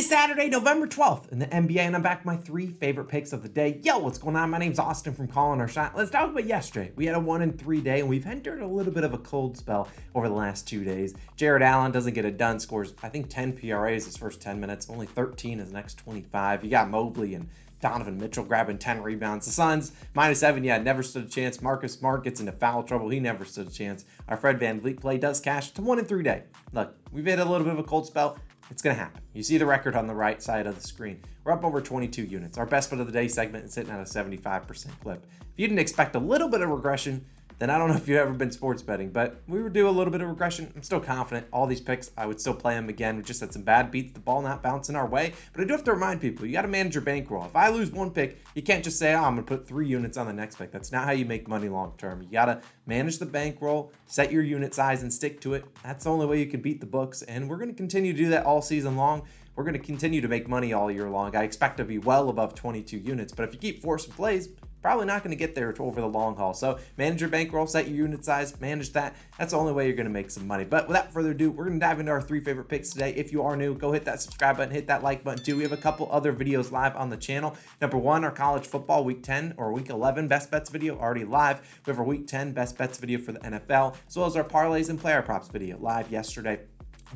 is Saturday, November 12th in the NBA, and I'm back my three favorite picks of the day. Yo, what's going on? My name's Austin from Calling Our Shot. Let's talk about yesterday. We had a one in three day, and we've entered a little bit of a cold spell over the last two days. Jarrett Allen doesn't get it done, scores, I think, 10 PRAs his first 10 minutes, only 13 his next 25. You got Mobley and Donovan Mitchell grabbing 10 rebounds. The Suns, minus seven, yeah, never stood a chance. Marcus Smart gets into foul trouble. He never stood a chance. Our Fred Van VanVleet play does cash to one in three day. Look, we've had a little bit of a cold spell. It's going to happen. You see the record on the right side of the screen. We're up over 22 units. Our best bet of the day segment is sitting at a 75% clip. If you didn't expect a little bit of regression, then I don't know if you've ever been sports betting, but we would do a little bit of regression. I'm still confident. All these picks, I would still play them again. We just had some bad beats, the ball not bouncing our way. But I do have to remind people, you got to manage your bankroll. If I lose one pick, you can't just say, oh, I'm going to put three units on the next pick. That's not how you make money long term. You got to manage the bankroll, set your unit size, and stick to it. That's the only way you can beat the books. And we're going to continue to do that all season long. We're going to continue to make money all year long. I expect to be well above 22 units, but if you keep forcing plays, probably not going to get there over the long haul. So manage your bankroll, set your unit size, manage that. That's the only way you're going to make some money. But without further ado, we're going to dive into our three favorite picks today. If you are new, go hit that subscribe button, hit that like button too. We have a couple other videos live on the channel. Number one, our college football week 10 or week 11 best bets video already live. We have our week 10 best bets video for the NFL, as well as our parlays and player props video live yesterday.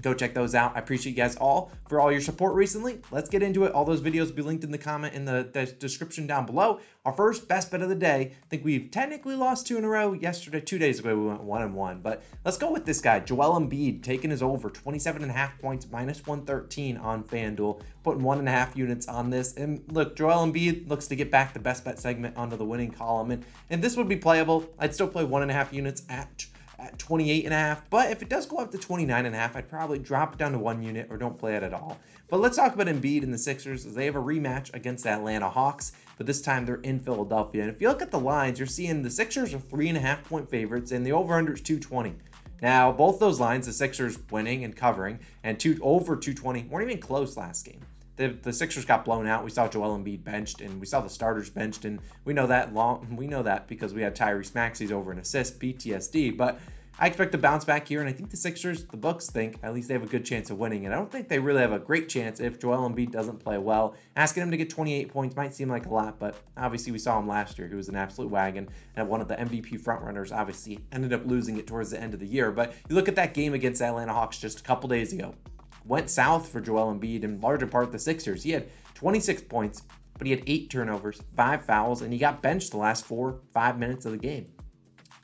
Go check those out. I appreciate you guys all for all your support recently. Let's get into it. All those videos will be linked in the comment in the, the, description down below. Our first best bet of the day. I think we've technically lost two in a row. Yesterday, two days ago, we went one and one. But let's go with this guy, Joel Embiid, taking his over 27 and a half points, minus 113 on FanDuel, putting one and a half units on this. And look, Joel Embiid looks to get back the best bet segment onto the winning column. And, and this would be playable. I'd still play one and a half units at at 28 and a half. But if it does go up to 29 and a half, I'd probably drop it down to one unit or don't play it at all. But let's talk about Embiid and the Sixers as they have a rematch against the Atlanta Hawks, but this time they're in Philadelphia. And if you look at the lines, you're seeing the Sixers are three and a half point favorites and the over-under is 220. Now, both those lines, the Sixers winning and covering, and two over 220, weren't even close last game. The, the Sixers got blown out. We saw Joel Embiid benched, and we saw the starters benched, and we know that long. We know that because we had Tyrese Maxey's over an assist, PTSD. But I expect to bounce back here, and I think the Sixers, the Bucks think at least they have a good chance of winning. And I don't think they really have a great chance if Joel Embiid doesn't play well. Asking him to get 28 points might seem like a lot, but obviously we saw him last year. He was an absolute wagon and one of the MVP frontrunners. Obviously ended up losing it towards the end of the year. But you look at that game against Atlanta Hawks just a couple days ago. Went south for Joel Embiid, in larger part the Sixers. He had 26 points, but he had eight turnovers, five fouls, and he got benched the last four, five minutes of the game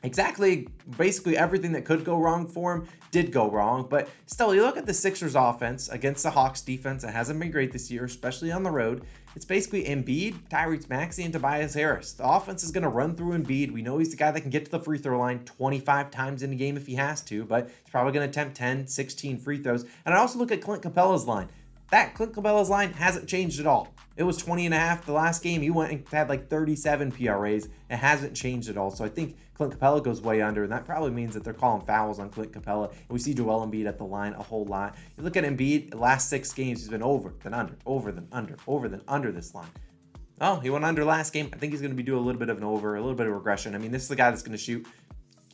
exactly basically everything that could go wrong for him did go wrong. But still, you look at the Sixers offense against the Hawks defense, it hasn't been great this year, especially on the road. It's basically Embiid, Tyrese Maxey, and Tobias Harris. The offense is going to run through Embiid. We know he's the guy that can get to the free throw line 25 times in a game if he has to, but he's probably going to attempt 10, 16 free throws. And I also look at Clint Capela's line. That Clint Capela's line hasn't changed at all. It was 20 and a half the last game. He went and had like 37 PRAs. It hasn't changed at all. So I think Clint Capela goes way under, and that probably means that they're calling fouls on Clint Capela. And we see Joel Embiid at the line a whole lot. You look at Embiid, last six games, he's been over, then under, over, then under, over, then under this line. Oh, he went under last game. I think he's going to be doing a little bit of an over, a little bit of regression. I mean, this is the guy that's going to shoot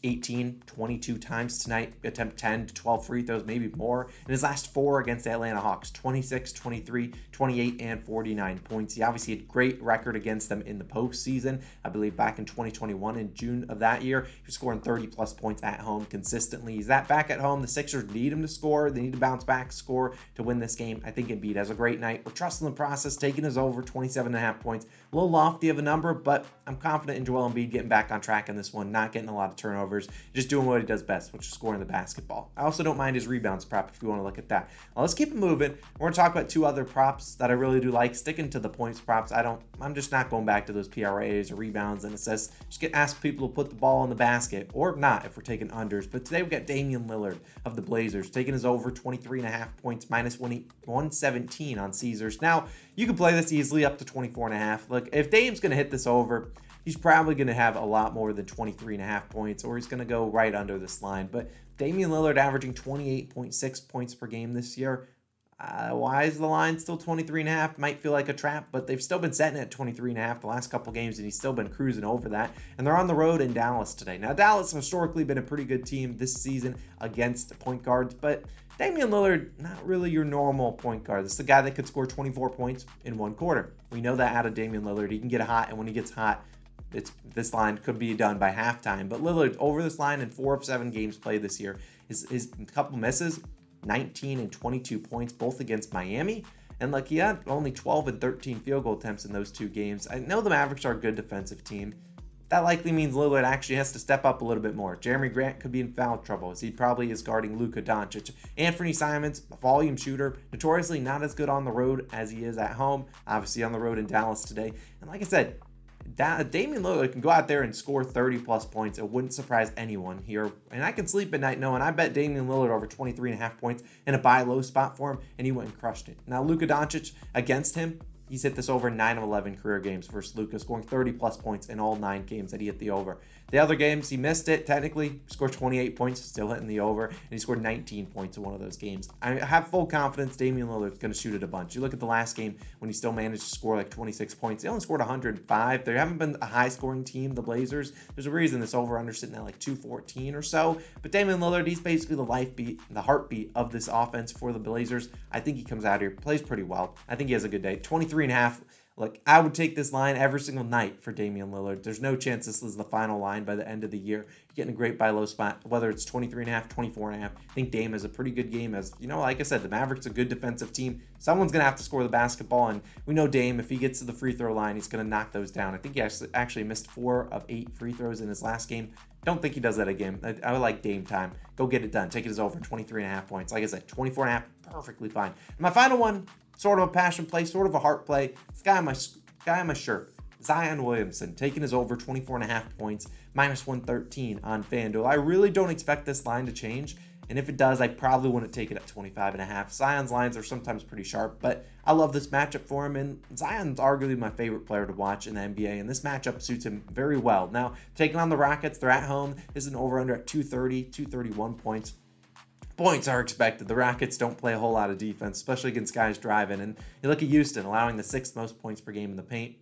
18, 22 times tonight, attempt 10 to 12 free throws, maybe more. In his last four against the Atlanta Hawks 26, 23, 28, and 49 points. He obviously had great record against them in the postseason. I believe back in 2021, in June of that year, he was scoring 30 plus points at home consistently. He's that back at home. The Sixers need him to score. They need to bounce back, score to win this game. I think Embiid has a great night. We're trusting the process, taking his over 27 and a half points. A little lofty of a number, but I'm confident in Joel Embiid getting back on track in this one, not getting a lot of turnovers just doing what he does best, which is scoring the basketball. I also don't mind his rebounds prop if you want to look at that. Now let's keep it moving. We're gonna talk about two other props that I really do like. Sticking to the points props, I don't. I'm just not going back to those PRAs or rebounds and assists. Just get ask people to put the ball in the basket or not if we're taking unders. But today we've got Damian Lillard of the Blazers taking his over 23 and a half points minus 117 on Caesars. Now you can play this easily up to 24 and a half. Look, if Dame's gonna hit this over he's probably going to have a lot more than 23 and a half points, or he's going to go right under this line. But Damian Lillard averaging 28.6 points per game this year. Uh, why is the line still 23 and a half? Might feel like a trap, but they've still been setting at 23 and a half the last couple games, and he's still been cruising over that. And they're on the road in Dallas today. Now, Dallas has historically been a pretty good team this season against point guards, but Damian Lillard, not really your normal point guard. This is the guy that could score 24 points in one quarter. We know that out of Damian Lillard. He can get hot, and when he gets hot, it's this line could be done by halftime. But Lillard over this line in four of seven games played this year. His, his couple misses, 19 and 22 points, both against Miami. And like he had only 12 and 13 field goal attempts in those two games. I know the Mavericks are a good defensive team. That likely means Lillard actually has to step up a little bit more. Jerami Grant could be in foul trouble as he probably is guarding Luka Doncic. Anthony Simons, a volume shooter, notoriously not as good on the road as he is at home. Obviously on the road in Dallas today. And like I said, da- Damian Lillard can go out there and score 30 plus points. It wouldn't surprise anyone here. And I can sleep at night knowing I bet Damian Lillard over 23 and a half points in a buy low spot for him, and he went and crushed it. Now, Luka Doncic against him, He's hit this over 9 of 11 career games versus Luka, scoring 30 plus points in all nine games that he hit the over. The other games, he missed it technically, scored 28 points, still hitting the over, and he scored 19 points in one of those games. I have full confidence Damian Lillard's going to shoot it a bunch. You look at the last game when he still managed to score like 26 points. He only scored 105. They haven't been a high scoring team, the Blazers. There's a reason this over under sitting at like 214 or so. But Damian Lillard, he's basically the life beat, the heartbeat of this offense for the Blazers. I think he comes out here, plays pretty well. I think he has a good day. 23 and a half Look, I would take this line every single night for Damian Lillard. There's no chance this is the final line by the end of the year. You're getting a great buy low spot, whether it's 23 and a half, 24 and a half. I think Dame has a pretty good game as, you know, like I said, the Mavericks are a good defensive team. Someone's to have to score the basketball, and we know Dame, if he gets to the free throw line, he's to knock those down. I think he actually, missed four of eight free throws in his last game. Don't think he does that again. I, I would like Dame time. Go get it done. Take it as over 23 and a half points. Like I said, 24 and a half, perfectly fine. And my final one, sort of a passion play, sort of a heart play. This guy on my guy on my shirt, Zion Williamson, taking his over 24 and a half points, minus 113 on FanDuel. I really don't expect this line to change. And if it does, I probably wouldn't take it at 25 and a half. Zion's lines are sometimes pretty sharp, but I love this matchup for him. And Zion's arguably my favorite player to watch in the NBA, and this matchup suits him very well. Now, taking on the Rockets, they're at home. This is an over under at 230, 231 points points are expected. The Rockets don't play a whole lot of defense, especially against guys driving. And you look at Houston, allowing the sixth most points per game in the paint.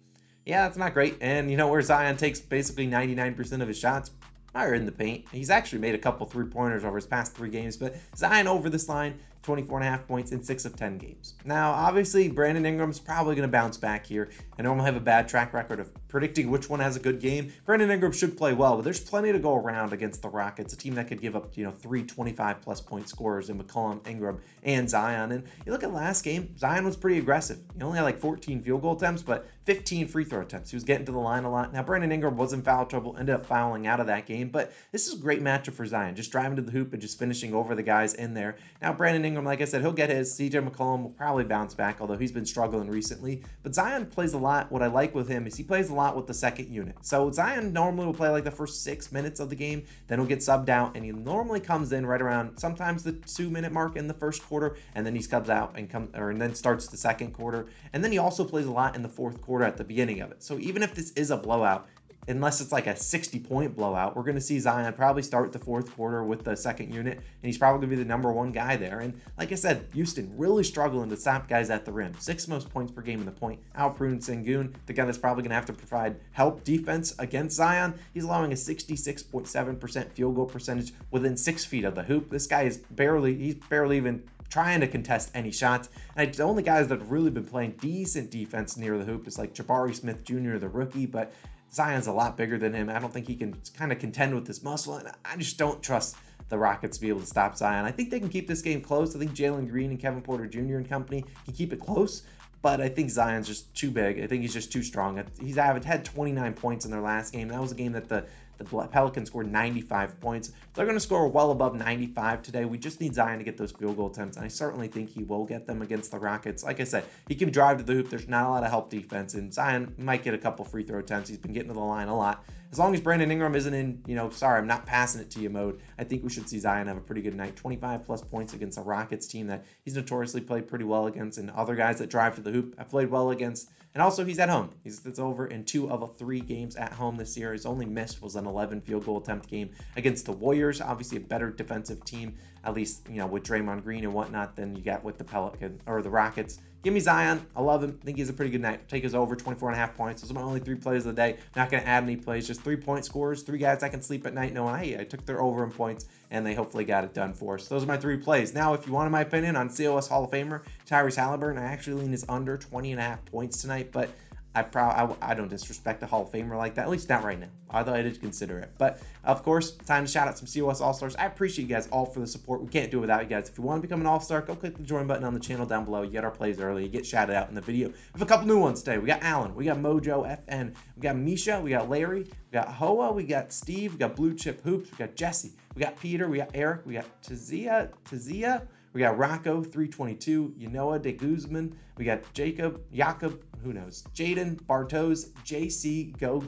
Yeah, that's not great. And you know where Zion takes basically 99% of his shots? Are in the paint. He's actually made a couple three pointers over his past three games, but Zion over this line 24 and a half points in six of 10 games. Now, obviously, Brandon Ingram's probably going to bounce back here. I normally have a bad track record of predicting which one has a good game. Brandon Ingram should play well, but there's plenty to go around against the Rockets, a team that could give up, you know, three 25 plus point scorers in McCollum, Ingram, and Zion. And you look at last game, Zion was pretty aggressive. He only had like 14 field goal attempts, but 15 free throw attempts. He was getting to the line a lot. Now, Brandon Ingram was in foul trouble, ended up fouling out of that game, but this is a great matchup for Zion, just driving to the hoop and just finishing over the guys in there. Now, Brandon Ingram Ingram, like I said, he'll get his. CJ McCollum will probably bounce back, although he's been struggling recently. But Zion plays a lot. What I like with him is he plays a lot with the second unit. So Zion normally will play like the first six minutes of the game, then he'll get subbed out, and he normally comes in right around sometimes the two minute mark in the first quarter, and then he subs out and comes or and then starts the second quarter. And then he also plays a lot in the fourth quarter at the beginning of it. So even if this is a blowout, unless it's like a 60 point blowout, we're going to see Zion probably start the fourth quarter with the second unit, and he's probably going to be the number one guy there. And like I said, Houston really struggling to stop guys at the rim. Six most points per game in the point. Alperen Sengun, the guy that's probably going to have to provide help defense against Zion, he's allowing a 66.7% field goal percentage within six feet of the hoop. This guy is barely, he's barely even trying to contest any shots. And the only guys that have really been playing decent defense near the hoop is like Jabari Smith Jr., the rookie, but Zion's a lot bigger than him. I don't think he can kind of contend with this muscle, and I just don't trust the Rockets to be able to stop Zion. I think they can keep this game close. I think Jalen Green and Kevin Porter Jr. and company can keep it close, but I think Zion's just too big. I think he's just too strong. He's had 29 points in their last game. That was a game that the the Pelicans scored 95 points. They're going to score well above 95 today. We just need Zion to get those field goal attempts, and I certainly think he will get them against the Rockets. Like I said, he can drive to the hoop. There's not a lot of help defense, and Zion might get a couple free throw attempts. He's been getting to the line a lot. As long as Brandon Ingram isn't in, you know, sorry, I'm not passing it to you mode, I think we should see Zion have a pretty good night. 25 plus points against a Rockets team that he's notoriously played pretty well against, and other guys that drive to the hoop have played well against. And also, he's at home. He's it's over in two of a three games at home this year. His only miss was an 11 field goal attempt game against the Warriors. Obviously, a better defensive team, at least you know with Draymond Green and whatnot, than you get with the Pelican or the Rockets. Give me Zion. I love him. I think he's a pretty good night. Take his over 24 and a half points. Those are my only three plays of the day. Not going to add any plays, just three point scores. Three guys I can sleep at night knowing, hey, I took their over in points and they hopefully got it done for us. Those are my three plays. Now, if you wanted my opinion on COS Hall of Famer Tyrese Halliburton, I actually lean his under 20 and a half points tonight, but I, pro- I, I don't disrespect a Hall of Famer like that, at least not right now. Although I did consider it. But of course, time to shout out some COS All Stars. I appreciate you guys all for the support. We can't do it without you guys. If you want to become an All Star, go click the join button on the channel down below. You get our plays early. You get shouted out in the video. We have a couple new ones today. We got Alan, we got Mojo FN, we got Misha, we got Larry, we got Hoa, we got Steve, we got Blue Chip Hoops, we got Jesse, we got Peter, we got Eric, we got Tazia, Tazia. We got Rocco 322, Yanoa de Guzman. We got Jacob, Jakob, who knows? Jaden, Bartos, JC, Go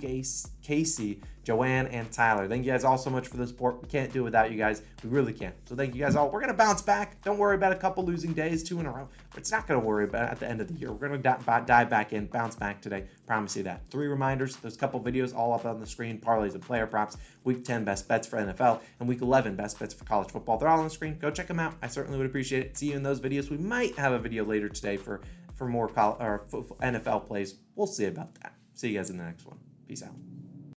Casey, Joanne, and Tyler. Thank you guys all so much for the support. We can't do it without you guys. We really can't. So thank you guys all. We're to bounce back. Don't worry about a couple losing days, two in a row. It's not to worry about at the end of the year. We're to dive back in, bounce back today. Promise you that. Three reminders. Those couple videos all up on the screen. Parlays and player props. Week 10 best bets for NFL and week 11 best bets for college football. They're all on the screen. Go check them out. I certainly would appreciate it. See you in those videos. We might have a video later today for for more NFL plays. We'll see about that. See you guys in the next one. Peace out.